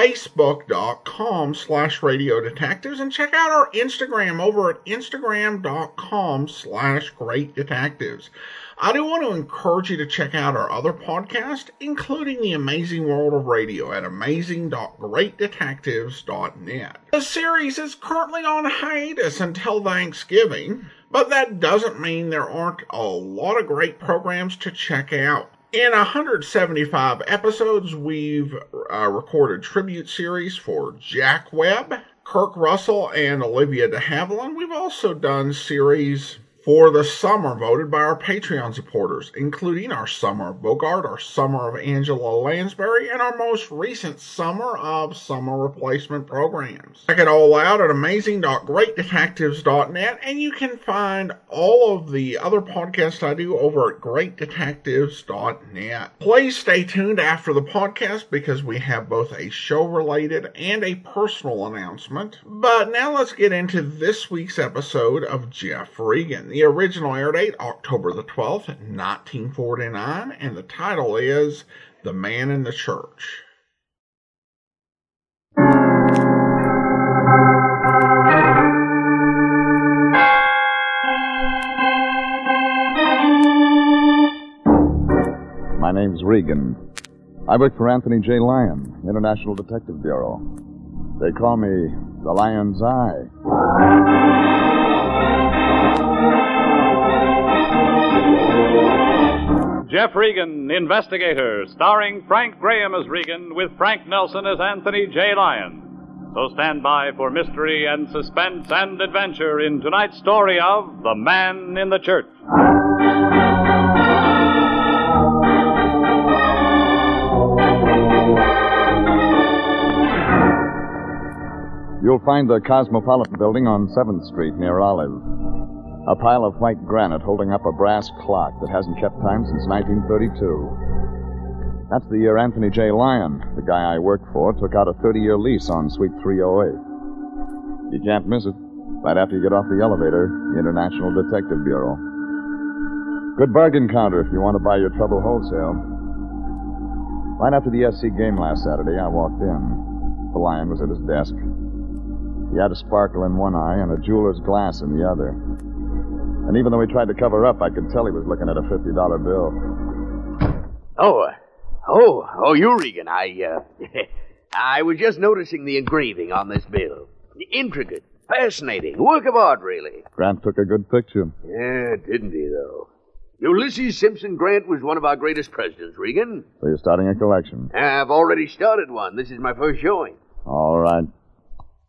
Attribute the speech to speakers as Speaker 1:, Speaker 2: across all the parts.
Speaker 1: facebook.com slash radio detectives and check out our instagram over at instagram.com slash great detectives. I do want to encourage you to check out our other podcast including the amazing world of radio at amazing.greatdetectives.net the series is currently on hiatus until thanksgiving but that doesn't mean there aren't a lot of great programs to check out in 175 episodes, we've uh, recorded tribute series for Jack Webb, Kirk Russell, and Olivia de Havilland. We've also done series for the summer voted by our Patreon supporters, including our Summer of Bogart, our Summer of Angela Lansbury, and our most recent Summer of Summer Replacement programs. Check it all out at amazing.greatdetectives.net, and you can find all of the other podcasts I do over at greatdetectives.net. Please stay tuned after the podcast because we have both a show related and a personal announcement. But now let's get into this week's episode of Jeff Regan. The original air date, October the 12th, 1949, and the title is The Man in the Church.
Speaker 2: My name's Regan. I work for Anthony J. Lyon, International Detective Bureau. They call me the Lion's Eye.
Speaker 3: Jeff Regan, Investigator, starring Frank Graham as Regan with Frank Nelson as Anthony J. Lyon. So stand by for mystery and suspense and adventure in tonight's story of The Man in the Church.
Speaker 2: You'll find the Cosmopolitan Building on 7th Street near Olive. A pile of white granite holding up a brass clock that hasn't kept time since 1932. That's the year Anthony J. Lyon, the guy I worked for, took out a 30 year lease on Suite 308. You can't miss it. Right after you get off the elevator, the International Detective Bureau. Good bargain counter if you want to buy your trouble wholesale. Right after the SC game last Saturday, I walked in. The lion was at his desk. He had a sparkle in one eye and a jeweler's glass in the other. And even though he tried to cover up, I could tell he was looking at a $50 bill.
Speaker 4: Oh, uh, oh, oh, you, Regan. I, uh, I was just noticing the engraving on this bill. Intricate, fascinating, work of art, really.
Speaker 2: Grant took a good picture.
Speaker 4: Yeah, didn't he, though? Ulysses Simpson Grant was one of our greatest presidents, Regan.
Speaker 2: So you're starting a collection.
Speaker 4: I've already started one. This is my first showing.
Speaker 2: All right.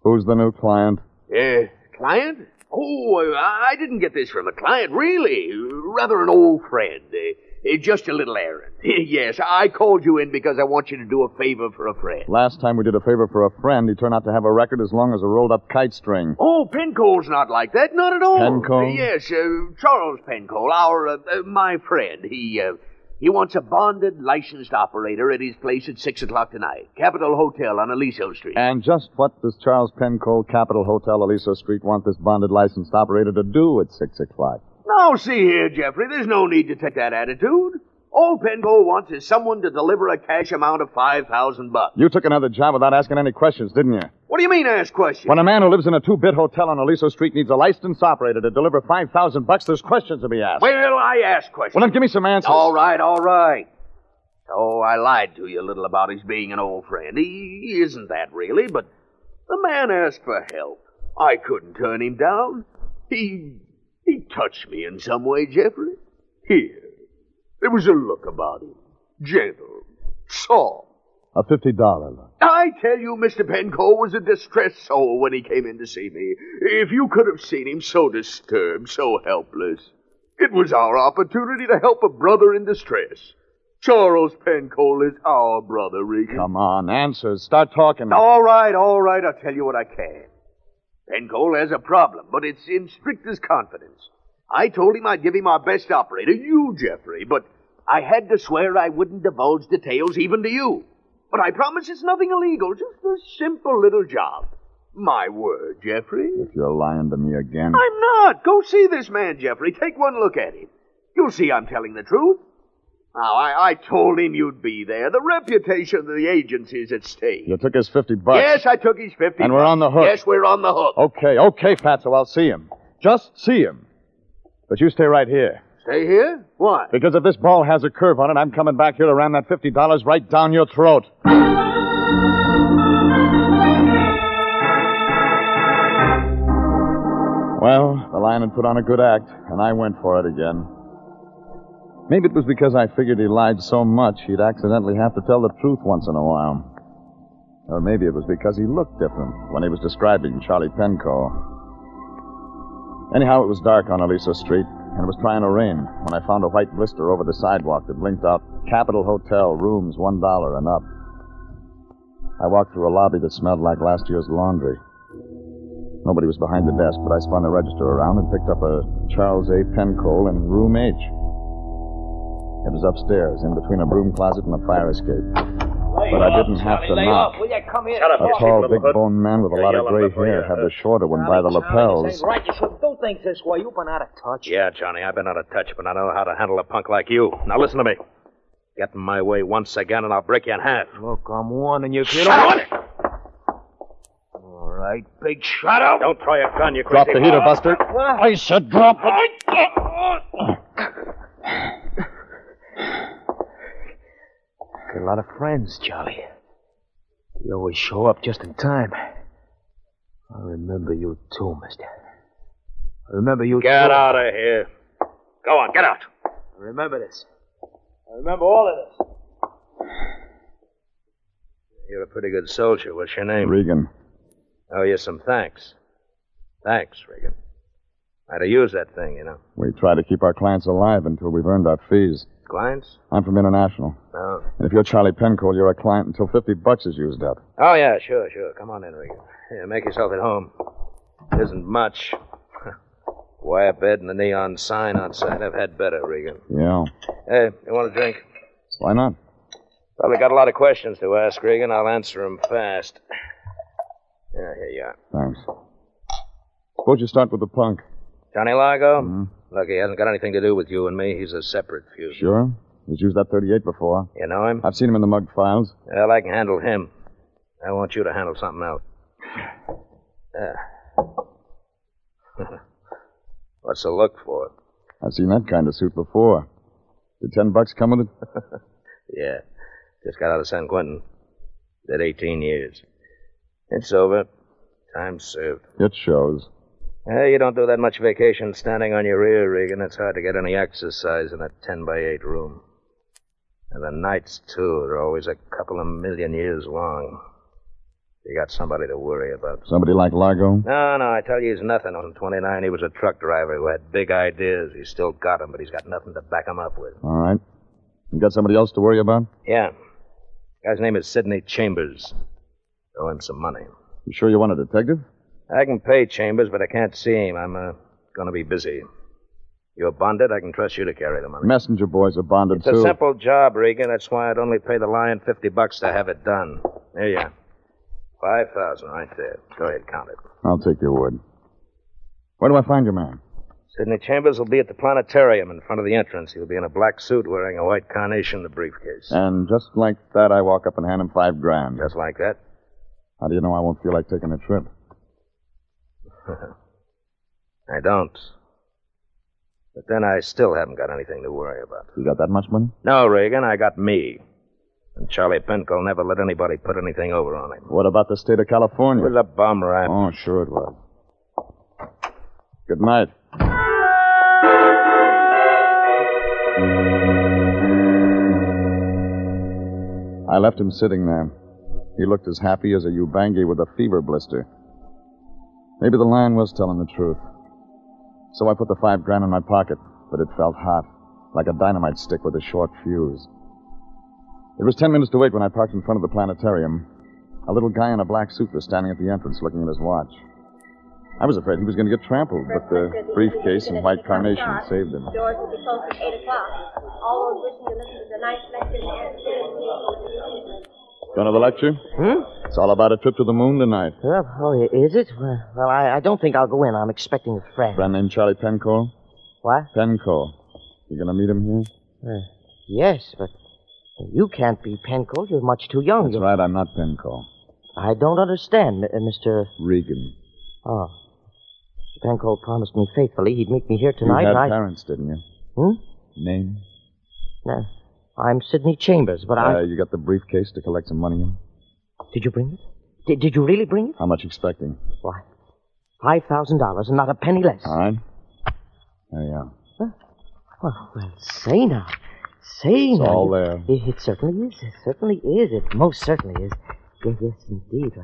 Speaker 2: Who's the new client?
Speaker 4: Uh, client? Oh, I didn't get this from a client, really. Rather an old friend. Uh, just a little errand. yes, I called you in because I want you to do a favor for a friend.
Speaker 2: Last time we did a favor for a friend, he turned out to have a record as long as a rolled up kite string.
Speaker 4: Oh, Pencole's not like that. Not at all.
Speaker 2: Pencole?
Speaker 4: Uh, yes, uh, Charles Pencole, our, uh, uh, my friend. He, uh, he wants a bonded, licensed operator at his place at 6 o'clock tonight. Capitol Hotel on Aliso Street.
Speaker 2: And just what does Charles Pencole, Capitol Hotel, Aliso Street, want this bonded licensed operator to do at 6 o'clock?
Speaker 4: Now, see here, Jeffrey, there's no need to take that attitude. All Pencole wants is someone to deliver a cash amount of 5000 bucks.
Speaker 2: You took another job without asking any questions, didn't you?
Speaker 4: What do you mean, ask questions?
Speaker 2: When a man who lives in a two-bit hotel on Aliso Street needs a licensed operator to deliver 5000 bucks, there's questions to be asked.
Speaker 4: Well, I ask questions.
Speaker 2: Well, then give me some answers.
Speaker 4: All right, all right. Oh, I lied to you a little about his being an old friend. He, he isn't that really, but the man asked for help. I couldn't turn him down. He he touched me in some way, Jeffrey. Here. There was a look about him. Gentle. Soft.
Speaker 2: A $50 look.
Speaker 4: I tell you, Mr. Pencole was a distressed soul when he came in to see me. If you could have seen him so disturbed, so helpless. It was our opportunity to help a brother in distress. Charles Pencole is our brother, Regan.
Speaker 2: Come on, answers. Start talking.
Speaker 4: All right, all right, I'll tell you what I can. Pencole has a problem, but it's in strictest confidence. I told him I'd give him our best operator, you, Jeffrey, but I had to swear I wouldn't divulge details even to you. But I promise it's nothing illegal, just a simple little job. My word, Jeffrey.
Speaker 2: If you're lying to me again.
Speaker 4: I'm not. Go see this man, Jeffrey. Take one look at him. You'll see I'm telling the truth. Now, I, I told him you'd be there. The reputation of the agency's at stake.
Speaker 2: You took his 50 bucks.
Speaker 4: Yes, I took his 50
Speaker 2: And we're on the hook.
Speaker 4: Yes, we're on the hook.
Speaker 2: Okay, okay, Fatso, I'll see him. Just see him. But you stay right here.
Speaker 4: Stay here? Why?
Speaker 2: Because if this ball has a curve on it, I'm coming back here to ram that $50 right down your throat. Well, the lion had put on a good act, and I went for it again. Maybe it was because I figured he lied so much he'd accidentally have to tell the truth once in a while. Or maybe it was because he looked different when he was describing Charlie Penco. Anyhow, it was dark on Aliso Street, and it was trying to rain when I found a white blister over the sidewalk that blinked out Capitol Hotel, rooms $1 and up. I walked through a lobby that smelled like last year's laundry. Nobody was behind the desk, but I spun the register around and picked up a Charles A. Pencole in room H. It was upstairs, in between a broom closet and a fire escape. But I didn't have to knock.
Speaker 5: Will you come here?
Speaker 3: Shut up,
Speaker 2: A tall, big boned man with a lot of gray hair had the shorter one by the
Speaker 5: This
Speaker 2: lapels.
Speaker 5: Ain't right. You should do things this way. You've been out of touch.
Speaker 3: Yeah, Johnny, I've been out of touch, but I know how to handle a punk like you. Now listen to me. Get in my way once again, and I'll break you in half.
Speaker 5: Look, I'm warning you, kid.
Speaker 3: Shut up!
Speaker 5: All right, big shut up.
Speaker 3: Don't try a gun, you
Speaker 2: Drop
Speaker 3: crazy
Speaker 2: the heater,
Speaker 3: bug.
Speaker 2: Buster. I said drop it.
Speaker 5: Got a lot of friends, Charlie. You always show up just in time. I remember you too, mister. I remember you
Speaker 3: Get
Speaker 5: too.
Speaker 3: out of here. Go on, get out.
Speaker 5: I remember this. I remember all of this.
Speaker 3: You're a pretty good soldier. What's your name?
Speaker 2: Regan.
Speaker 3: Oh, you some thanks. Thanks, Regan. I'd have used that thing, you know.
Speaker 2: We try to keep our clients alive until we've earned our fees.
Speaker 3: Clients?
Speaker 2: I'm from International.
Speaker 3: No.
Speaker 2: And if you're Charlie Pencole, you're a client until 50 bucks is used up.
Speaker 3: Oh, yeah, sure, sure. Come on in, Regan. Here, make yourself at home. It isn't much. Wire bed and the neon sign outside. I've had better, Regan.
Speaker 2: Yeah.
Speaker 3: Hey, you want a drink?
Speaker 2: Why not?
Speaker 3: Probably got a lot of questions to ask, Regan. I'll answer them fast. Yeah, here you are.
Speaker 2: Thanks. Suppose you start with the punk.
Speaker 3: Johnny Largo?
Speaker 2: Mhm.
Speaker 3: Look, he hasn't got anything to do with you and me. He's a separate fusion.
Speaker 2: Sure? He's used that 38 before.
Speaker 3: You know him?
Speaker 2: I've seen him in the mug files.
Speaker 3: Well, I can handle him. I want you to handle something else. Yeah. What's the look for?
Speaker 2: I've seen that kind of suit before. Did 10 bucks come with it?
Speaker 3: Yeah. Just got out of San Quentin. Did 18 years. It's over. Time served.
Speaker 2: It shows.
Speaker 3: Eh, you don't do that much vacation standing on your rear, Regan. It's hard to get any exercise in a 10 by 8 room. And the nights, too, they're always a couple of million years long. You got somebody to worry about.
Speaker 2: Somebody like Largo?
Speaker 3: No, no, I tell you, he's nothing. On 29, he was a truck driver who had big ideas. He's still got them, but he's got nothing to back 'em up with.
Speaker 2: All right. You got somebody else to worry about?
Speaker 3: Yeah. Guy's name is Sidney Chambers. Owe him some money.
Speaker 2: You sure you want a detective?
Speaker 3: I can pay Chambers, but I can't see him. I'm uh, going to be busy. You're bonded. I can trust you to carry the money.
Speaker 2: Messenger boys are bonded,
Speaker 3: It's
Speaker 2: too.
Speaker 3: a simple job, Regan. That's why I'd only pay the lion 50 bucks to have it done. There you are. 5,000 right there. Go ahead, count it.
Speaker 2: I'll take your word. Where do I find your man?
Speaker 3: Sidney Chambers will be at the planetarium in front of the entrance. He'll be in a black suit wearing a white carnation in the briefcase.
Speaker 2: And just like that, I walk up and hand him five grand.
Speaker 3: Just like that.
Speaker 2: How do you know I won't feel like taking a trip?
Speaker 3: I don't. But then I still haven't got anything to worry about.
Speaker 2: You got that much money?
Speaker 3: No, Regan, I got me. And Charlie Pinkel never let anybody put anything over on him.
Speaker 2: What about the state of
Speaker 3: It
Speaker 2: California?
Speaker 3: was a bum rap.
Speaker 2: Oh, sure it was. Good night. I left him sitting there. He looked as happy as a Ubangi with a fever blister. Maybe the lion was telling the truth. So I put the five grand in my pocket, but it felt hot, like a dynamite stick with a short fuse. It was ten minutes to eight when I parked in front of the planetarium. A little guy in a black suit was standing at the entrance looking at his watch. I was afraid he was going to get trampled, but the briefcase and white carnation saved him.
Speaker 6: Doors will be closed at 8 o'clock. All those wishing to listen to the night's lecture
Speaker 2: Going to the lecture?
Speaker 7: Hmm?
Speaker 2: It's all about a trip to the moon tonight.
Speaker 7: Uh, oh, is it? Well, well I, I don't think I'll go in. I'm expecting a friend.
Speaker 2: Friend named Charlie Penco?
Speaker 7: What?
Speaker 2: Penco. You going to meet him here?
Speaker 7: Uh, yes, but you can't be Penco. You're much too young.
Speaker 2: That's
Speaker 7: You-
Speaker 2: right, I'm not Penco.
Speaker 7: I don't understand, uh, Mr.
Speaker 2: Regan.
Speaker 7: Oh. Mr. Penco promised me faithfully he'd meet me here tonight.
Speaker 2: you had
Speaker 7: I...
Speaker 2: parents, didn't you?
Speaker 7: Hmm?
Speaker 2: Name?
Speaker 7: No. I'm Sidney Chambers, but I.
Speaker 2: Uh, you got the briefcase to collect some money in?
Speaker 7: Did you bring it? Did, did you really bring it?
Speaker 2: How much expecting?
Speaker 7: Why, five thousand dollars and not a penny less.
Speaker 2: All right. There you are.
Speaker 7: Well, well, say now, say
Speaker 2: It's
Speaker 7: now.
Speaker 2: all
Speaker 7: You-
Speaker 2: there.
Speaker 7: It, it certainly is. It certainly is. It most certainly is. Yes, yes, indeed. Uh,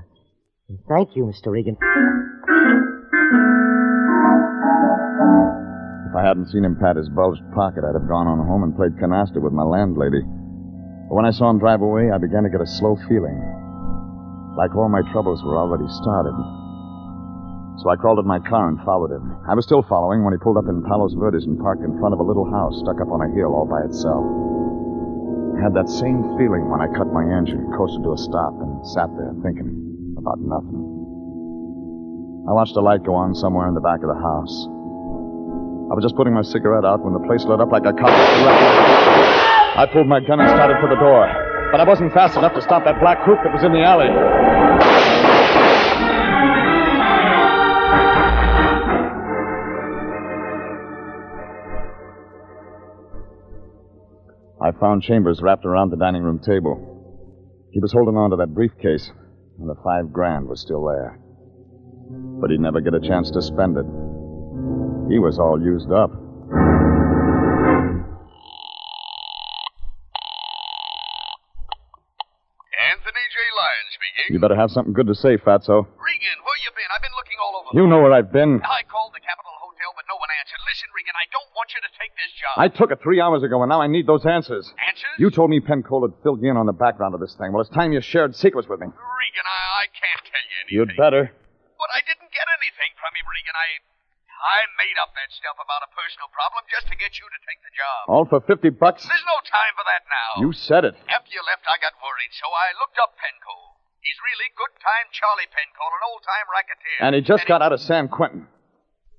Speaker 7: Thank you, Mr. Regan.
Speaker 2: If I hadn't seen him pat his bulged pocket, I'd have gone on home and played canasta with my landlady. But when I saw him drive away, I began to get a slow feeling. Like all my troubles were already started. So I crawled in my car and followed him. I was still following when he pulled up in Palos Verdes and parked in front of a little house stuck up on a hill all by itself. I had that same feeling when I cut my engine, coasted to a stop, and sat there thinking about nothing. I watched a light go on somewhere in the back of the house. I was just putting my cigarette out when the place lit up like a cop. I pulled my gun and started for the door. But I wasn't fast enough to stop that black coupe that was in the alley. I found Chambers wrapped around the dining room table. He was holding on to that briefcase, and the five grand was still there. But he'd never get a chance to spend it. He was all used up.
Speaker 4: Anthony J. Lyon speaking.
Speaker 2: You better have something good to say, Fatso.
Speaker 4: Regan, where you been? I've been looking all over.
Speaker 2: You know where I've been.
Speaker 4: I called the Capitol Hotel, but no one answered. Listen, Regan, I don't want you to take this job.
Speaker 2: I took it three hours ago, and now I need those answers.
Speaker 4: Answers?
Speaker 2: You told me Pencola had filled you in on the background of this thing. Well, it's time you shared secrets with me.
Speaker 4: Regan, I, I can't tell you anything.
Speaker 2: You'd better.
Speaker 4: But I didn't get anything from him, Regan. I. I made up that stuff about a personal problem just to get you to take the job.
Speaker 2: All for 50 bucks?
Speaker 4: There's no time for that now.
Speaker 2: You said it.
Speaker 4: After you left, I got worried, so I looked up Penco. He's really good time Charlie Penco, an old time racketeer.
Speaker 2: And he just got out of San Quentin.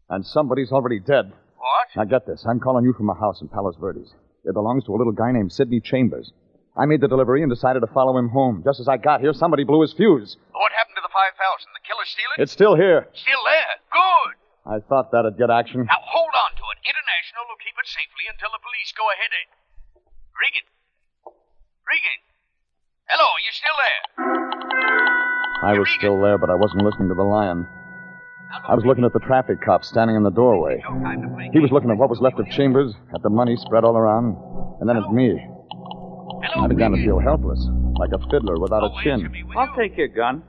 Speaker 2: And somebody's already dead.
Speaker 4: What?
Speaker 2: Now get this. I'm calling you from a house in Palos Verdes. It belongs to a little guy named Sidney Chambers. I made the delivery and decided to follow him home. Just as I got here, somebody blew his fuse.
Speaker 4: What happened to the 5,000? The killer steal it?
Speaker 2: It's still here.
Speaker 4: Still there. Good.
Speaker 2: I thought that'd get action.
Speaker 4: Now hold on to it. International will keep it safely until the police go ahead. eh? Regan. Regan. Hello, you still there?
Speaker 2: I was still there, but I wasn't listening to the lion. I was looking at the traffic cop standing in the doorway.
Speaker 4: No time to play.
Speaker 2: He was looking at what was left of Chambers, at the money spread all around, and then at me.
Speaker 4: Hello,
Speaker 2: I began to feel helpless, like a fiddler without a chin.
Speaker 4: answer me, will
Speaker 8: I'll take your gun.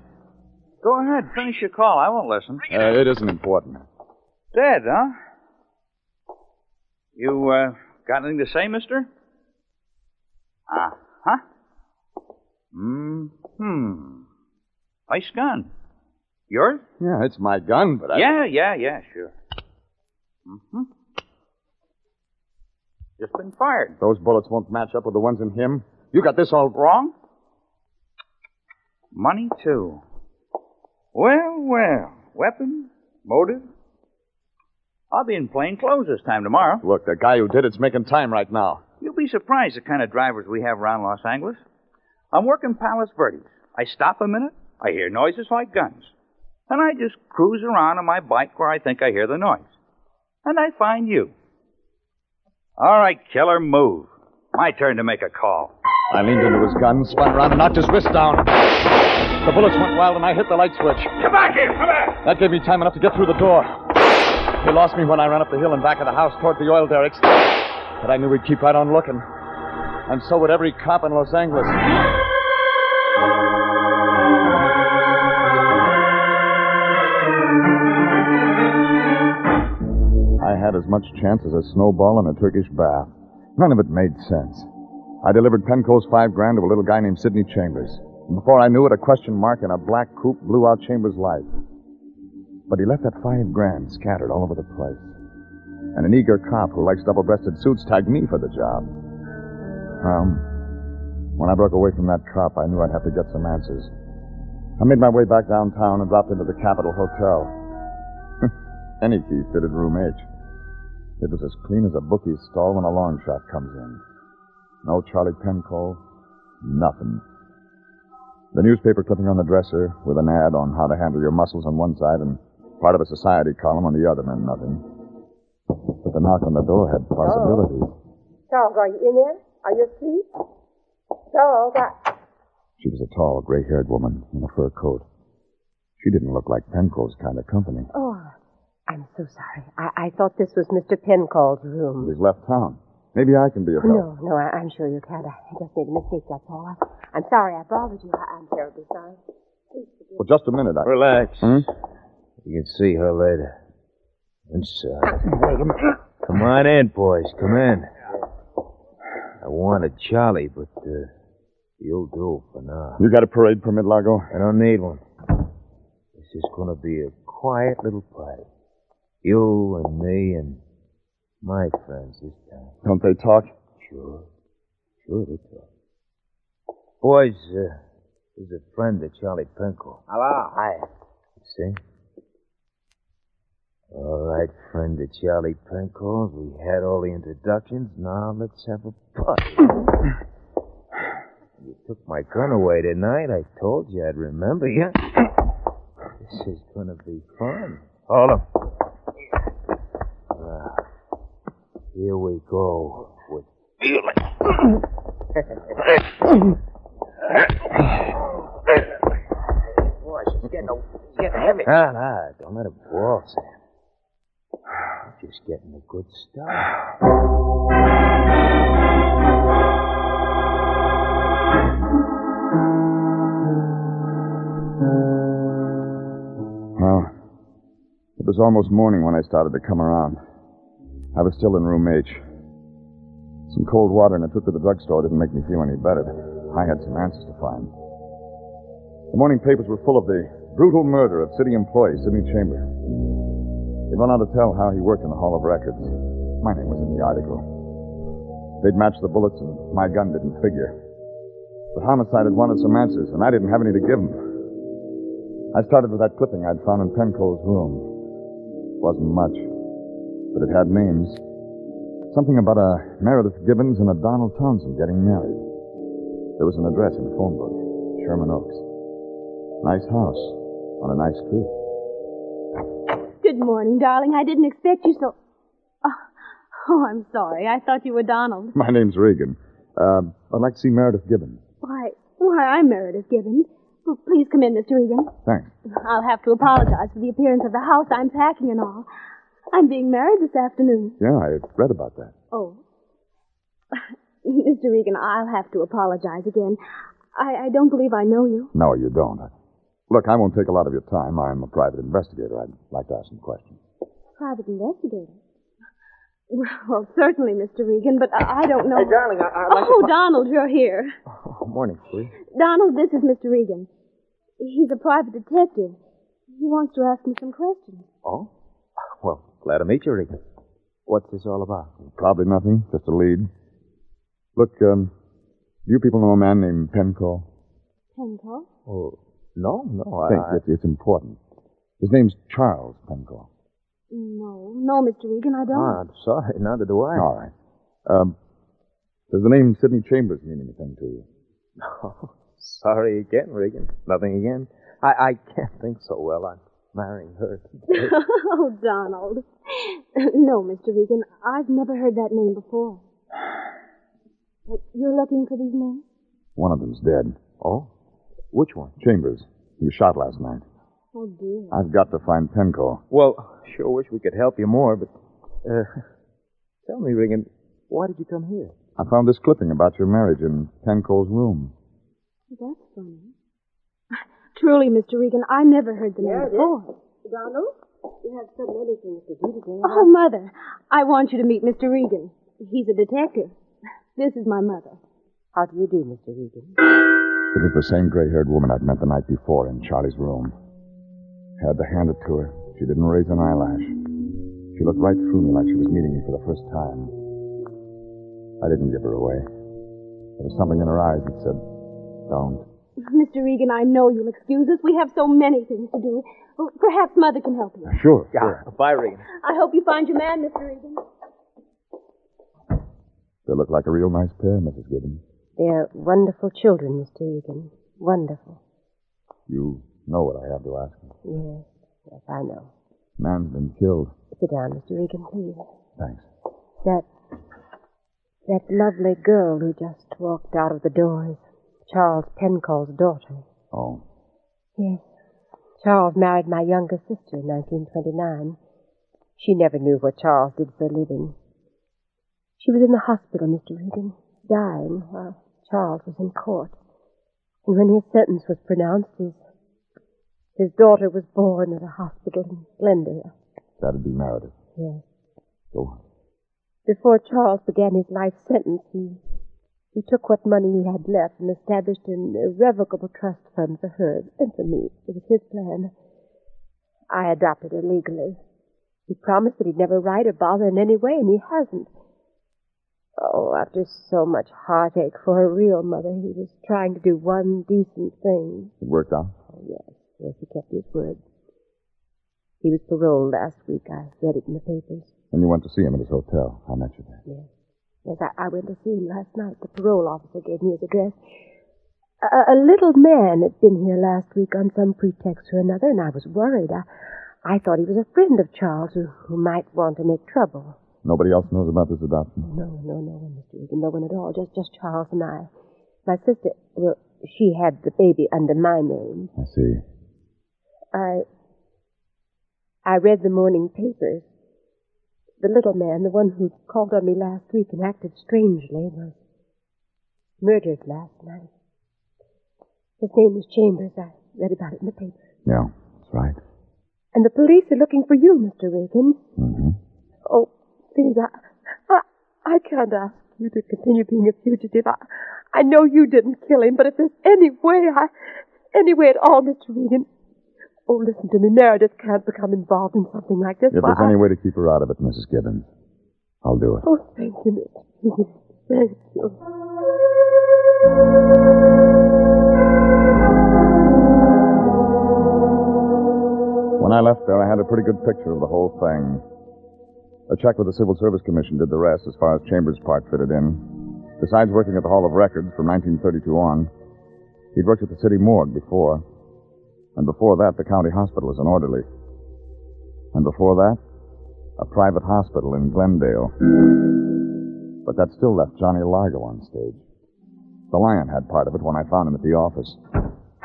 Speaker 8: Go ahead, finish your call. I won't listen.
Speaker 2: Uh, it isn't important.
Speaker 8: Dead, huh? You, uh, got anything to say, mister? Uh huh. Hmm. Hmm. Nice gun. Yours?
Speaker 2: Yeah, it's my gun, but I.
Speaker 8: Yeah, yeah, yeah, sure. Mm-hmm. Just been fired.
Speaker 2: Those bullets won't match up with the ones in him. You got this all
Speaker 8: Wrong? Money, too. Well, well. Weapon? Motive? I'll be in plain clothes this time tomorrow.
Speaker 2: Look, the guy who did it's making time right now.
Speaker 8: You'll be surprised the kind of drivers we have around Los Angeles. I'm working Palos Verdes. I stop a minute, I hear noises like guns. And I just cruise around on my bike where I think I hear the noise. And I find you. All right, killer, move. My turn to make a call.
Speaker 2: I leaned into his gun, spun around, and knocked his wrist down. The bullets went wild, and I hit the light switch.
Speaker 4: Come back here. Come back.
Speaker 2: That gave me time enough to get through the door. He lost me when I ran up the hill and back of the house toward the oil derricks. But I knew he'd keep right on looking. And so would every cop in Los Angeles. Had as much chance as a snowball in a Turkish bath. None of it made sense. I delivered Penco's five grand to a little guy named Sidney Chambers. And before I knew it, a question mark in a black coupe blew out Chambers' life. But he left that five grand scattered all over the place. And an eager cop who likes double breasted suits tagged me for the job. Well, when I broke away from that cop, I knew I'd have to get some answers. I made my way back downtown and dropped into the Capitol Hotel. Any key fitted room H. It was as clean as a bookie's stall when a long shot comes in. No Charlie Penco, nothing. The newspaper clipping on the dresser with an ad on how to handle your muscles on one side and part of a society column on the other meant nothing. But the knock on the door had possibilities. Oh.
Speaker 6: Charles, are you in there? Are you asleep? Charles, I...
Speaker 2: She was a tall, gray-haired woman in a fur coat. She didn't look like Penco's kind of company.
Speaker 6: Oh, I'm so sorry. I, I thought this was Mr. Pencall's room.
Speaker 2: He's left town. Maybe I can be of help.
Speaker 6: No, no, I, I'm sure you can't. I just made a mistake, that's all. I, I'm sorry I bothered you. I, I'm terribly sorry. Please
Speaker 2: Well, just a minute. I...
Speaker 5: Relax.
Speaker 2: Hmm?
Speaker 5: You can see her later. Inside. Come on in, boys. Come in. I wanted Charlie, but uh, you'll do for now.
Speaker 2: You got a parade permit, Largo?
Speaker 5: I don't need one. This is going to be a quiet little party. You and me and my friends this time.
Speaker 2: Don't they talk?
Speaker 5: Sure. Sure they talk. Boys, uh, there's a friend of Charlie Penco.
Speaker 7: Hello. Hi.
Speaker 5: You see? All right, friend of Charlie Penco's. We had all the introductions. Now let's have a party. You took my gun away tonight. I told you I'd remember you. This is gonna be fun. Hold 'em. Here we go with feeling.
Speaker 7: Boy, she's getting, she's getting heavy.
Speaker 5: Ah, nah, don't let it boil, Sam. Just getting a good start.
Speaker 2: Well, it was almost morning when I started to come around. I was still in room H. Some cold water and a trip to the drugstore didn't make me feel any better. I had some answers to find. The morning papers were full of the brutal murder of city employee Sidney Chamber. They went on to tell how he worked in the Hall of Records. My name was in the article. They'd matched the bullets, and my gun didn't figure. The homicide had wanted some answers, and I didn't have any to give him. I started with that clipping I'd found in Penco's room. It Wasn't much, but it had names. Something about a Meredith Gibbons and a Donald Townsend getting married. There was an address in the phone book Sherman Oaks. Nice house on a nice street.
Speaker 9: Good morning, darling. I didn't expect you so. Oh, oh, I'm sorry. I thought you were Donald.
Speaker 2: My name's Regan. Uh, I'd like to see Meredith Gibbons.
Speaker 9: Why, why, I'm Meredith Gibbons. Well, please come in, Mr. Regan.
Speaker 2: Thanks.
Speaker 9: I'll have to apologize for the appearance of the house. I'm packing and all. I'm being married this afternoon.
Speaker 2: Yeah, I read about that.
Speaker 9: Oh. Mr. Regan, I'll have to apologize again. I, I don't believe I know you.
Speaker 2: No, you don't. Look, I won't take a lot of your time. I'm a private investigator. I'd like to ask some questions.
Speaker 9: Private investigator. Well, certainly, Mr. Regan, but I, I don't know.
Speaker 7: Hey, darling, I, I'd like
Speaker 9: oh,
Speaker 7: to...
Speaker 9: Donald, you're here.
Speaker 5: Oh, morning, sweet.
Speaker 9: Donald, this is Mr. Regan. He's a private detective. He wants to ask me some questions.
Speaker 5: Oh? Well, glad to meet you, Regan. What's this all about?
Speaker 2: Probably nothing, just a lead. Look, um, do you people know a man named Penco?
Speaker 9: Penco?
Speaker 5: Oh, no, no. I,
Speaker 2: Think it's, it's important. His name's Charles Penco.
Speaker 9: No, no, Mr. Regan, I don't.
Speaker 5: Ah, I'm sorry. Neither do I.
Speaker 2: All right. Um, does the name Sidney Chambers mean anything to you?
Speaker 5: Oh, sorry again, Regan. Nothing again. I, I can't think so well. I'm marrying her.
Speaker 9: oh, Donald. no, Mr. Regan, I've never heard that name before. Well, You're looking for these men?
Speaker 2: One of them's dead.
Speaker 5: oh? Which one?
Speaker 2: Chambers. He was shot last night.
Speaker 9: Oh, dear.
Speaker 2: I've got to find Penco.
Speaker 5: Well, sure wish we could help you more, but uh, tell me, Regan, why did you come here?
Speaker 2: I found this clipping about your marriage in Penco's room.
Speaker 9: That's funny. Truly, Mr. Regan, I never heard the name before.
Speaker 6: Donald, you have so many things to do today.
Speaker 9: Oh, Mother, I want you to meet Mr. Regan. He's a detective. This is my mother.
Speaker 6: How do you do, Mr. Regan?
Speaker 2: It was the same gray haired woman I'd met the night before in Charlie's room. Had to hand it to her. She didn't raise an eyelash. She looked right through me like she was meeting me for the first time. I didn't give her away. There was something in her eyes that said, Don't.
Speaker 9: Mr. Regan, I know you'll excuse us. We have so many things to do. Well, perhaps Mother can help you.
Speaker 2: Sure.
Speaker 5: Yeah, bye, Regan.
Speaker 9: I hope you find your man, Mr. Regan.
Speaker 2: They look like a real nice pair, Mrs. Gibbons.
Speaker 6: They're wonderful children, Mr. Regan. Wonderful.
Speaker 2: You know what I have to ask you.
Speaker 6: Yes, yes, I know.
Speaker 2: Man's been killed.
Speaker 6: Sit down, Mr. Regan, please.
Speaker 2: Thanks.
Speaker 6: That that lovely girl who just walked out of the door is Charles Pencole's daughter.
Speaker 2: Oh.
Speaker 6: Yes. Charles married my younger sister in 1929. She never knew what Charles did for a living. She was in the hospital, Mr. Regan, dying while Charles was in court. And when his sentence was pronounced, his his daughter was born at a hospital in Glendale.
Speaker 2: That'd be Meredith.
Speaker 6: Yes.
Speaker 2: Go on.
Speaker 6: Before Charles began his life sentence, he he took what money he had left and established an irrevocable trust fund for her and for me. It was his plan. I adopted her legally. He promised that he'd never write or bother in any way, and he hasn't. Oh, after so much heartache for a real mother, he was trying to do one decent thing.
Speaker 2: It worked out?
Speaker 6: Oh, yes. Yes, he kept his word. He was paroled last week. I read it in the papers.
Speaker 2: And you went to see him at his hotel. I met you there.
Speaker 6: Yes. Yes, I, I went to see him last night. The parole officer gave me his address. A, a little man had been here last week on some pretext or another, and I was worried. I, I thought he was a friend of Charles who, who might want to make trouble.
Speaker 2: Nobody else knows about this adoption?
Speaker 6: No, no, no one, Mr. Regan. No one at all. Just, just Charles and I. My sister, well, she had the baby under my name.
Speaker 2: I see.
Speaker 6: I, I read the morning papers. The little man, the one who called on me last week and acted strangely, was murdered last night. His name was Chambers. I read about it in the paper.
Speaker 2: Yeah, that's right.
Speaker 6: And the police are looking for you, Mr. Regan.
Speaker 2: Mm-hmm.
Speaker 6: Oh, please, I, I, I can't ask you to continue being a fugitive. I, I know you didn't kill him, but if there's any way, I, any way at all, Mr. Regan. Oh, listen to me. Meredith can't become involved in something like this.
Speaker 2: If there's any way to keep her out of it, Mrs. Gibbons, I'll do it.
Speaker 6: Oh, thank you, Mr. Thank you.
Speaker 2: When I left there, I had a pretty good picture of the whole thing. A check with the Civil Service Commission did the rest as far as Chambers' part fitted in. Besides working at the Hall of Records from 1932 on, he'd worked at the city morgue before. And before that, the county hospital as an orderly. And before that, a private hospital in Glendale. But that still left Johnny Largo on stage. The lion had part of it when I found him at the office.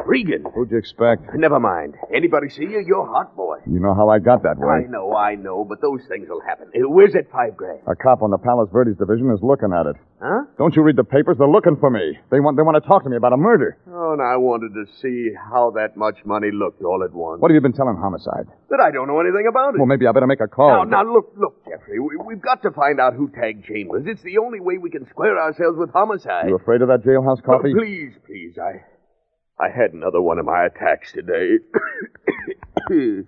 Speaker 4: Regan.
Speaker 2: Who'd you expect?
Speaker 4: Never mind. Anybody see you? You're hot, boy.
Speaker 2: You know how I got that way.
Speaker 4: I know, I know, but those things will happen. Uh, Where's that five grand?
Speaker 2: A cop on the Palos Verdes division is looking at it.
Speaker 4: Huh?
Speaker 2: Don't you read the papers? They're looking for me. They want they want to talk to me about a murder.
Speaker 4: Oh, and I wanted to see how that much money looked all at once.
Speaker 2: What have you been telling homicide?
Speaker 4: That I don't know anything about it.
Speaker 2: Well, maybe I better make a call.
Speaker 4: Now, now, look, look, Jeffrey. We, we've got to find out who tagged Chambers. It's the only way we can square ourselves with homicide.
Speaker 2: You afraid of that jailhouse
Speaker 4: Oh,
Speaker 2: coffee?
Speaker 4: please, please. I, I had another one of my attacks today.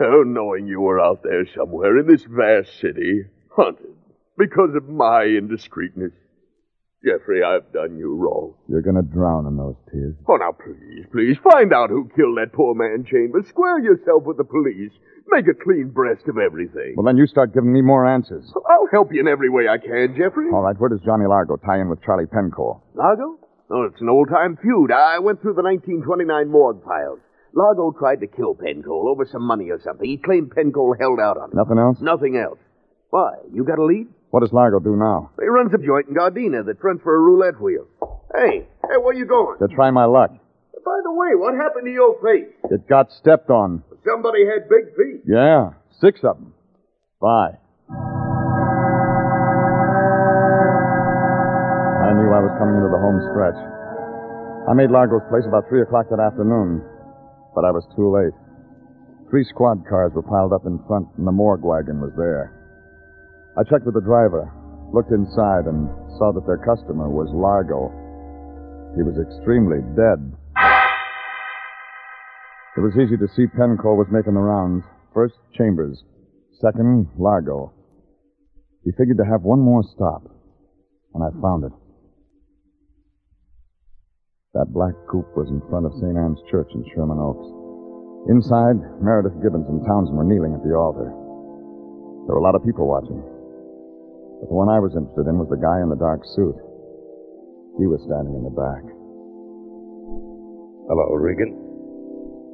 Speaker 4: oh, knowing you were out there somewhere in this vast city, hunted because of my indiscreetness. Jeffrey, I've done you wrong.
Speaker 2: You're gonna drown in those tears.
Speaker 4: Oh, now, please, please, find out who killed that poor man Chambers. Square yourself with the police. Make a clean breast of everything.
Speaker 2: Well, then you start giving me more answers.
Speaker 4: I'll help you in every way I can, Jeffrey.
Speaker 2: All right, where does Johnny Largo tie in with Charlie Pencore?
Speaker 4: Largo? Oh, it's an old-time feud. I went through the 1929 morgue files. Largo tried to kill Pencole over some money or something. He claimed Pencole held out on him.
Speaker 2: Nothing else?
Speaker 4: Nothing else. Why? You got a lead?
Speaker 2: What does Largo do now?
Speaker 4: He runs a joint in Gardena that fronts for a roulette wheel. Hey, hey, where you going?
Speaker 2: To try my luck.
Speaker 4: By the way, what happened to your face?
Speaker 2: It got stepped on.
Speaker 4: Somebody had big feet.
Speaker 2: Yeah, six of them. Bye. Knew I was coming into the home stretch. I made Largo's place about 3 o'clock that afternoon, but I was too late. Three squad cars were piled up in front, and the morgue wagon was there. I checked with the driver, looked inside, and saw that their customer was Largo. He was extremely dead. It was easy to see Pencole was making the rounds. First, Chambers. Second, Largo. He figured to have one more stop, and I found it. That black coupe was in front of St. Anne's Church in Sherman Oaks. Inside, Meredith Gibbons and Townsend were kneeling at the altar. There were a lot of people watching. But the one I was interested in was the guy in the dark suit. He was standing in the back.
Speaker 3: Hello, Regan.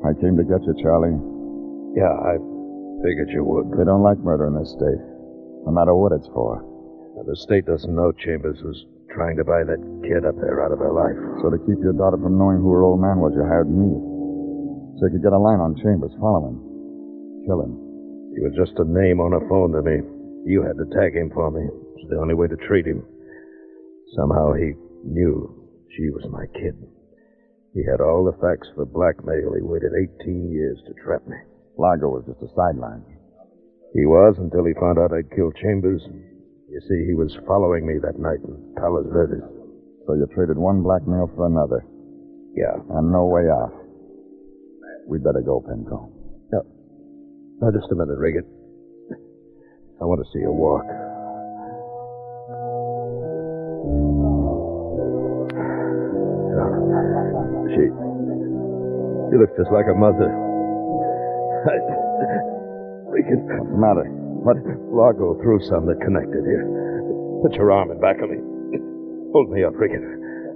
Speaker 2: I came to get you, Charlie.
Speaker 3: Yeah, I figured you would.
Speaker 2: They don't like murder in this state, no matter what it's for.
Speaker 3: Now, the state doesn't know Chambers was trying to buy that kid up there out of her life.
Speaker 2: So to keep your daughter from knowing who her old man was, you hired me. So you could get a line on Chambers, follow him, kill him.
Speaker 3: He was just a name on a phone to me. You had to tag him for me. It's the only way to treat him. Somehow he knew she was my kid. He had all the facts for blackmail. He waited 18 years to trap me.
Speaker 2: Largo was just a sideline.
Speaker 3: He was until he found out I'd killed Chambers. You see, he was following me that night in Palos Verdes.
Speaker 2: So you traded one blackmail for another.
Speaker 3: Yeah.
Speaker 2: And no way out. We'd better go, Penco.
Speaker 3: No. Now, just a minute, Regan. I want to see you walk. She. She looks just like a mother. I, Regan.
Speaker 2: What's the matter?
Speaker 3: What? Largo threw some that connected here. Put your arm in back of me. Hold me up, Regan.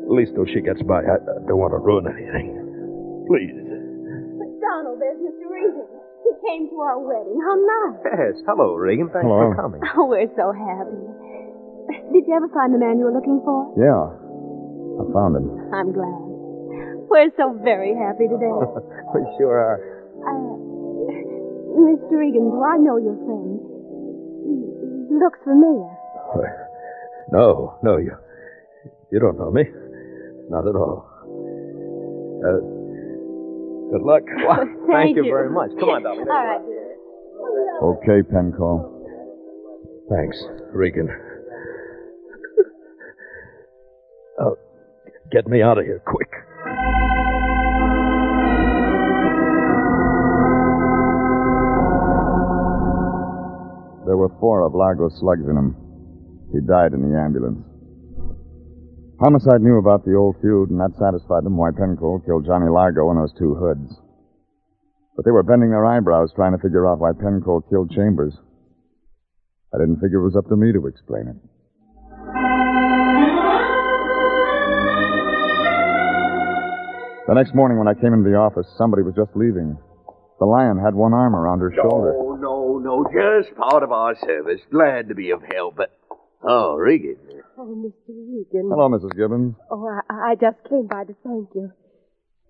Speaker 3: At least till she gets by, I, I don't want to ruin anything. Please.
Speaker 9: McDonald, there's Mr. Regan. He came to our wedding. How nice.
Speaker 5: Yes. Hello, Regan. Thanks
Speaker 2: Hello.
Speaker 5: for coming.
Speaker 9: Oh, we're so happy. Did you ever find the man you were looking for?
Speaker 2: Yeah. I found him.
Speaker 9: I'm glad. We're so very happy today.
Speaker 5: we sure are.
Speaker 9: Uh, Mr. Regan, do I know your friend? He, he looks familiar.
Speaker 3: No, no, you. You don't know me. Not at all. Uh, good luck.
Speaker 5: Thank,
Speaker 9: you.
Speaker 5: you very much. Come on, darling.
Speaker 9: All right.
Speaker 2: Okay, Penco.
Speaker 3: Thanks, Regan. Oh, get me out of here quick.
Speaker 2: There were four of Largo's slugs in him. He died in the ambulance. Homicide knew about the old feud, and that satisfied them why Penco killed Johnny Largo and those two hoods. But they were bending their eyebrows trying to figure out why Penco killed Chambers. I didn't figure it was up to me to explain it. The next morning when I came into the office, somebody was just leaving. The lion had one arm around her shoulder.
Speaker 4: No, no, no. Just part of our service. Glad to be of help, but. Oh, Regan.
Speaker 6: Oh, Mr. Regan.
Speaker 2: Hello, Mrs. Gibbons.
Speaker 6: Oh, I, I just came by to thank you.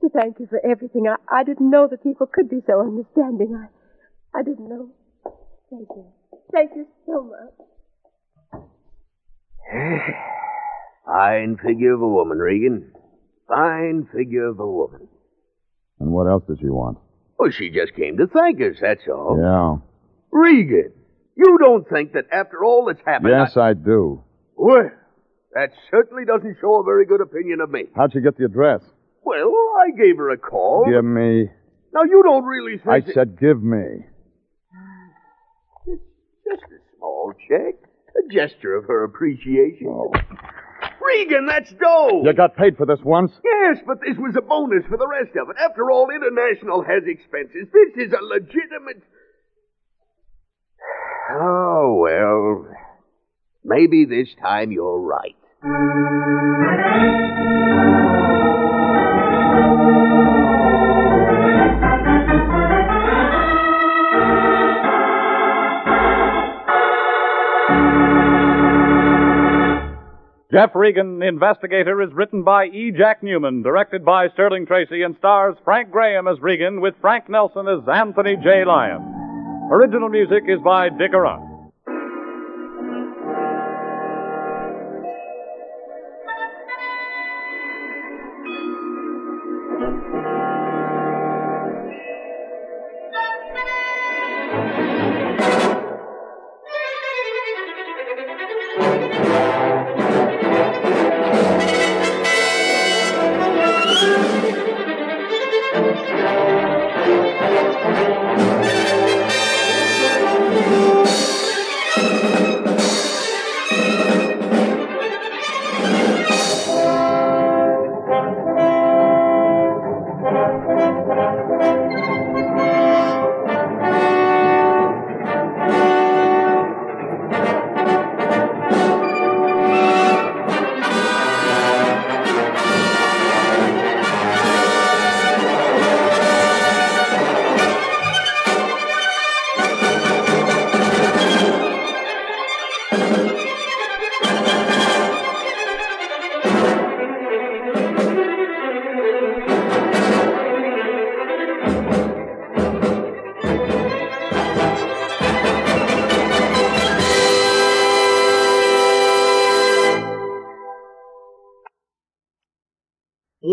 Speaker 6: To thank you for everything. I, I didn't know that people could be so understanding. I, I didn't know. Thank you. Thank you so much.
Speaker 4: Fine figure of a woman, Regan. Fine figure of a woman.
Speaker 2: And what else does she want?
Speaker 4: Oh, she just came to thank us, that's all.
Speaker 2: Yeah.
Speaker 4: Regan, you don't think that after all that's happened.
Speaker 2: Yes, I do.
Speaker 4: Well, that certainly doesn't show a very good opinion of me.
Speaker 2: How'd you get the address?
Speaker 4: Well, I gave her a call.
Speaker 2: Give me.
Speaker 4: Now, you don't really think.
Speaker 2: I
Speaker 4: that-
Speaker 2: said give me.
Speaker 4: Just a small check. A gesture of her appreciation.
Speaker 2: Oh.
Speaker 4: Regan, that's dough.
Speaker 2: You got paid for this once?
Speaker 4: Yes, but this was a bonus for the rest of it. After all, International has expenses. This is a legitimate. Oh, well. Maybe this time you're right.
Speaker 10: Jeff Regan, Investigator, is written by E. Jack Neuman, directed by Sterling Tracy, and stars Frank Graham as Regan with Frank Nelson as Anthony J. Lyon. Original music is by Dick Aurandt.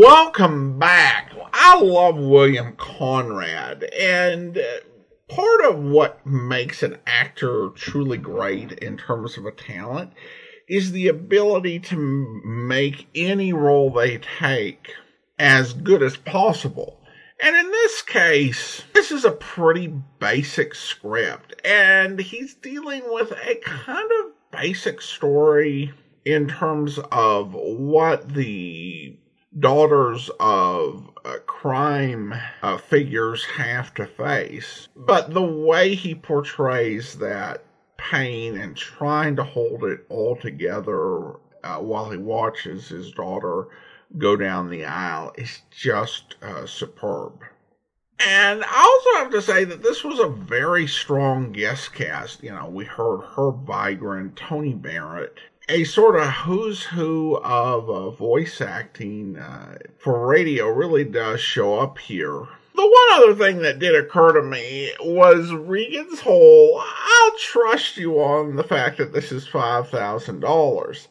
Speaker 1: Welcome back. I love William Conrad, and uh, part of what makes an actor truly great in terms of a talent is the ability to make any role they take as good as possible. And in this case, this is a pretty basic script, and he's dealing with a kind of basic story in terms of what the daughters of uh, crime uh, figures have to face. But the way he portrays that pain and trying to hold it all together uh, while he watches his daughter go down the aisle is just uh, superb. And I also have to say that this was a very strong guest cast. You know, we heard Herb Vigran, Tony Barrett, a sort of who's who of uh, voice acting uh, for radio really does show up here. The one other thing that did occur to me was Regan's whole I'll trust you on the fact that this is $5,000.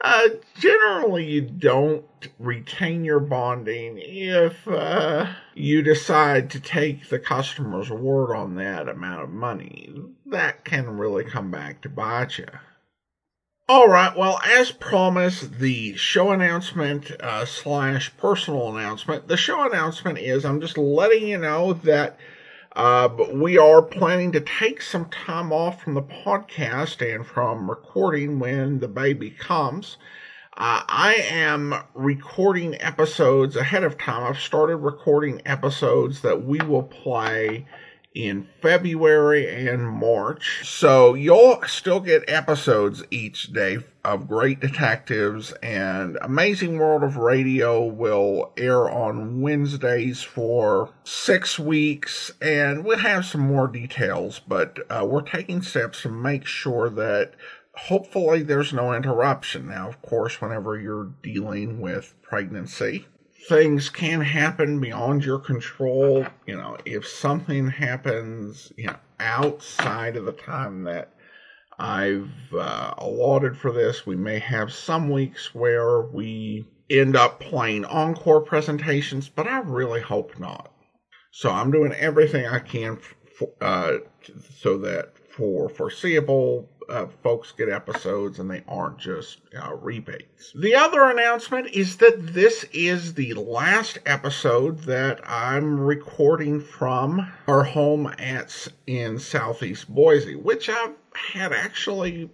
Speaker 1: Uh, generally, you don't retain your bonding if uh, you decide to take the customer's word on that amount of money. That can really come back to bite you. All right. Well, as promised, the show announcement uh, slash personal announcement. The show announcement is I'm just letting you know that uh, we are planning to take some time off from the podcast and from recording when the baby comes. Uh, I am recording episodes ahead of time. I've started recording episodes that we will play in February and March. So you'll still get episodes each day of Great Detectives and Amazing World of Radio will air on Wednesdays for six weeks and we'll have some more details, but uh, we're taking steps to make sure that hopefully there's no interruption. Now, of course, whenever you're dealing with pregnancy, things can happen beyond your control. You know, if something happens, you know, outside of the time that I've uh, allotted for this, we may have some weeks where we end up playing encore presentations, but I really hope not. So I'm doing everything I can f- uh, so that for foreseeable uh, folks get episodes and they aren't just uh, rebates. The other announcement is that this is the last episode that I'm recording from our home at in Southeast Boise, which I've had actually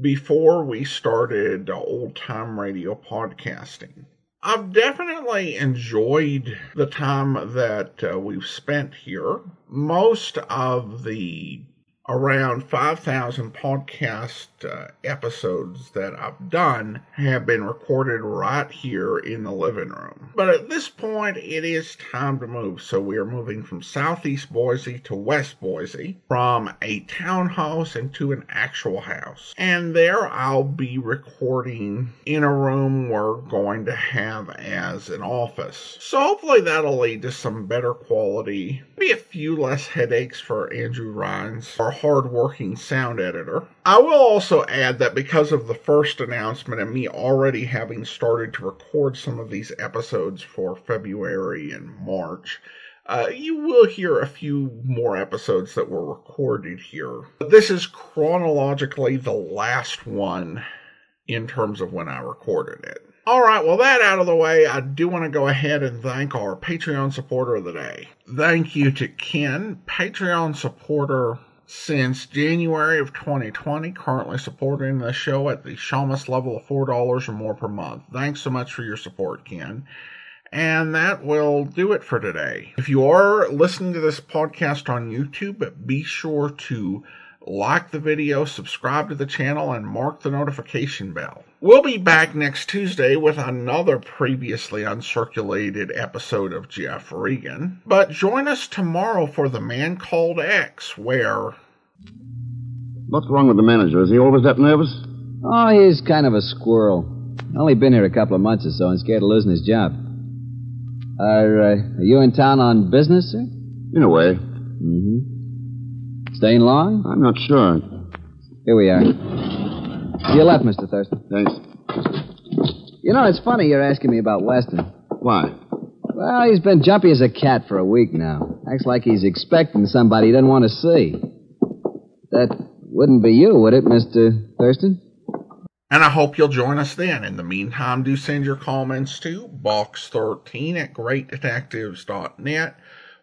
Speaker 1: before we started old time radio podcasting. I've definitely enjoyed the time that uh, we've spent here. Most of the around 5,000 podcast uh, episodes that I've done have been recorded right here in the living room. But at this point, it is time to move. So we are moving from Southeast Boise to West Boise, from a townhouse into an actual house. And there I'll be recording in a room we're going to have as an office. So hopefully that'll lead to some better quality, maybe a few less headaches for Andrew Rhines, our hard-working sound editor. I will also add that because of the first announcement and me already having started to record some of these episodes for February and March, uh, you will hear a few more episodes that were recorded here. This is chronologically the last one in terms of when I recorded it. All right, well, that out of the way, I do want to go ahead and thank our Patreon supporter of the day. Thank you to Ken, Patreon supporter since January of 2020, currently supporting the show at the Shamus level of $4 or more per month. Thanks so much for your support, Ken. And that will do it for today. If you are listening to this podcast on YouTube, be sure to like the video, subscribe to the channel, and mark the notification bell. We'll be back next Tuesday with another previously uncirculated episode of Jeff Regan. But join us tomorrow for The Man Called X, where.
Speaker 11: What's wrong with the manager? Is he always that nervous?
Speaker 12: Oh, he's kind of a squirrel. Only been here a couple of months or so and scared of losing his job. Are, uh, are you in town on business, sir?
Speaker 11: In a way.
Speaker 12: Mm-hmm. Staying long?
Speaker 11: I'm not sure.
Speaker 12: Here we are. You left, Mr. Thurston.
Speaker 11: Thanks.
Speaker 12: You know, it's funny you're asking me about Weston.
Speaker 11: Why?
Speaker 12: Well, he's been jumpy as a cat for a week now. Acts like he's expecting somebody he doesn't want to see. That wouldn't be you, would it, Mr. Thurston?
Speaker 1: And I hope you'll join us then. In the meantime, do send your comments to box13 at greatdetectives.net.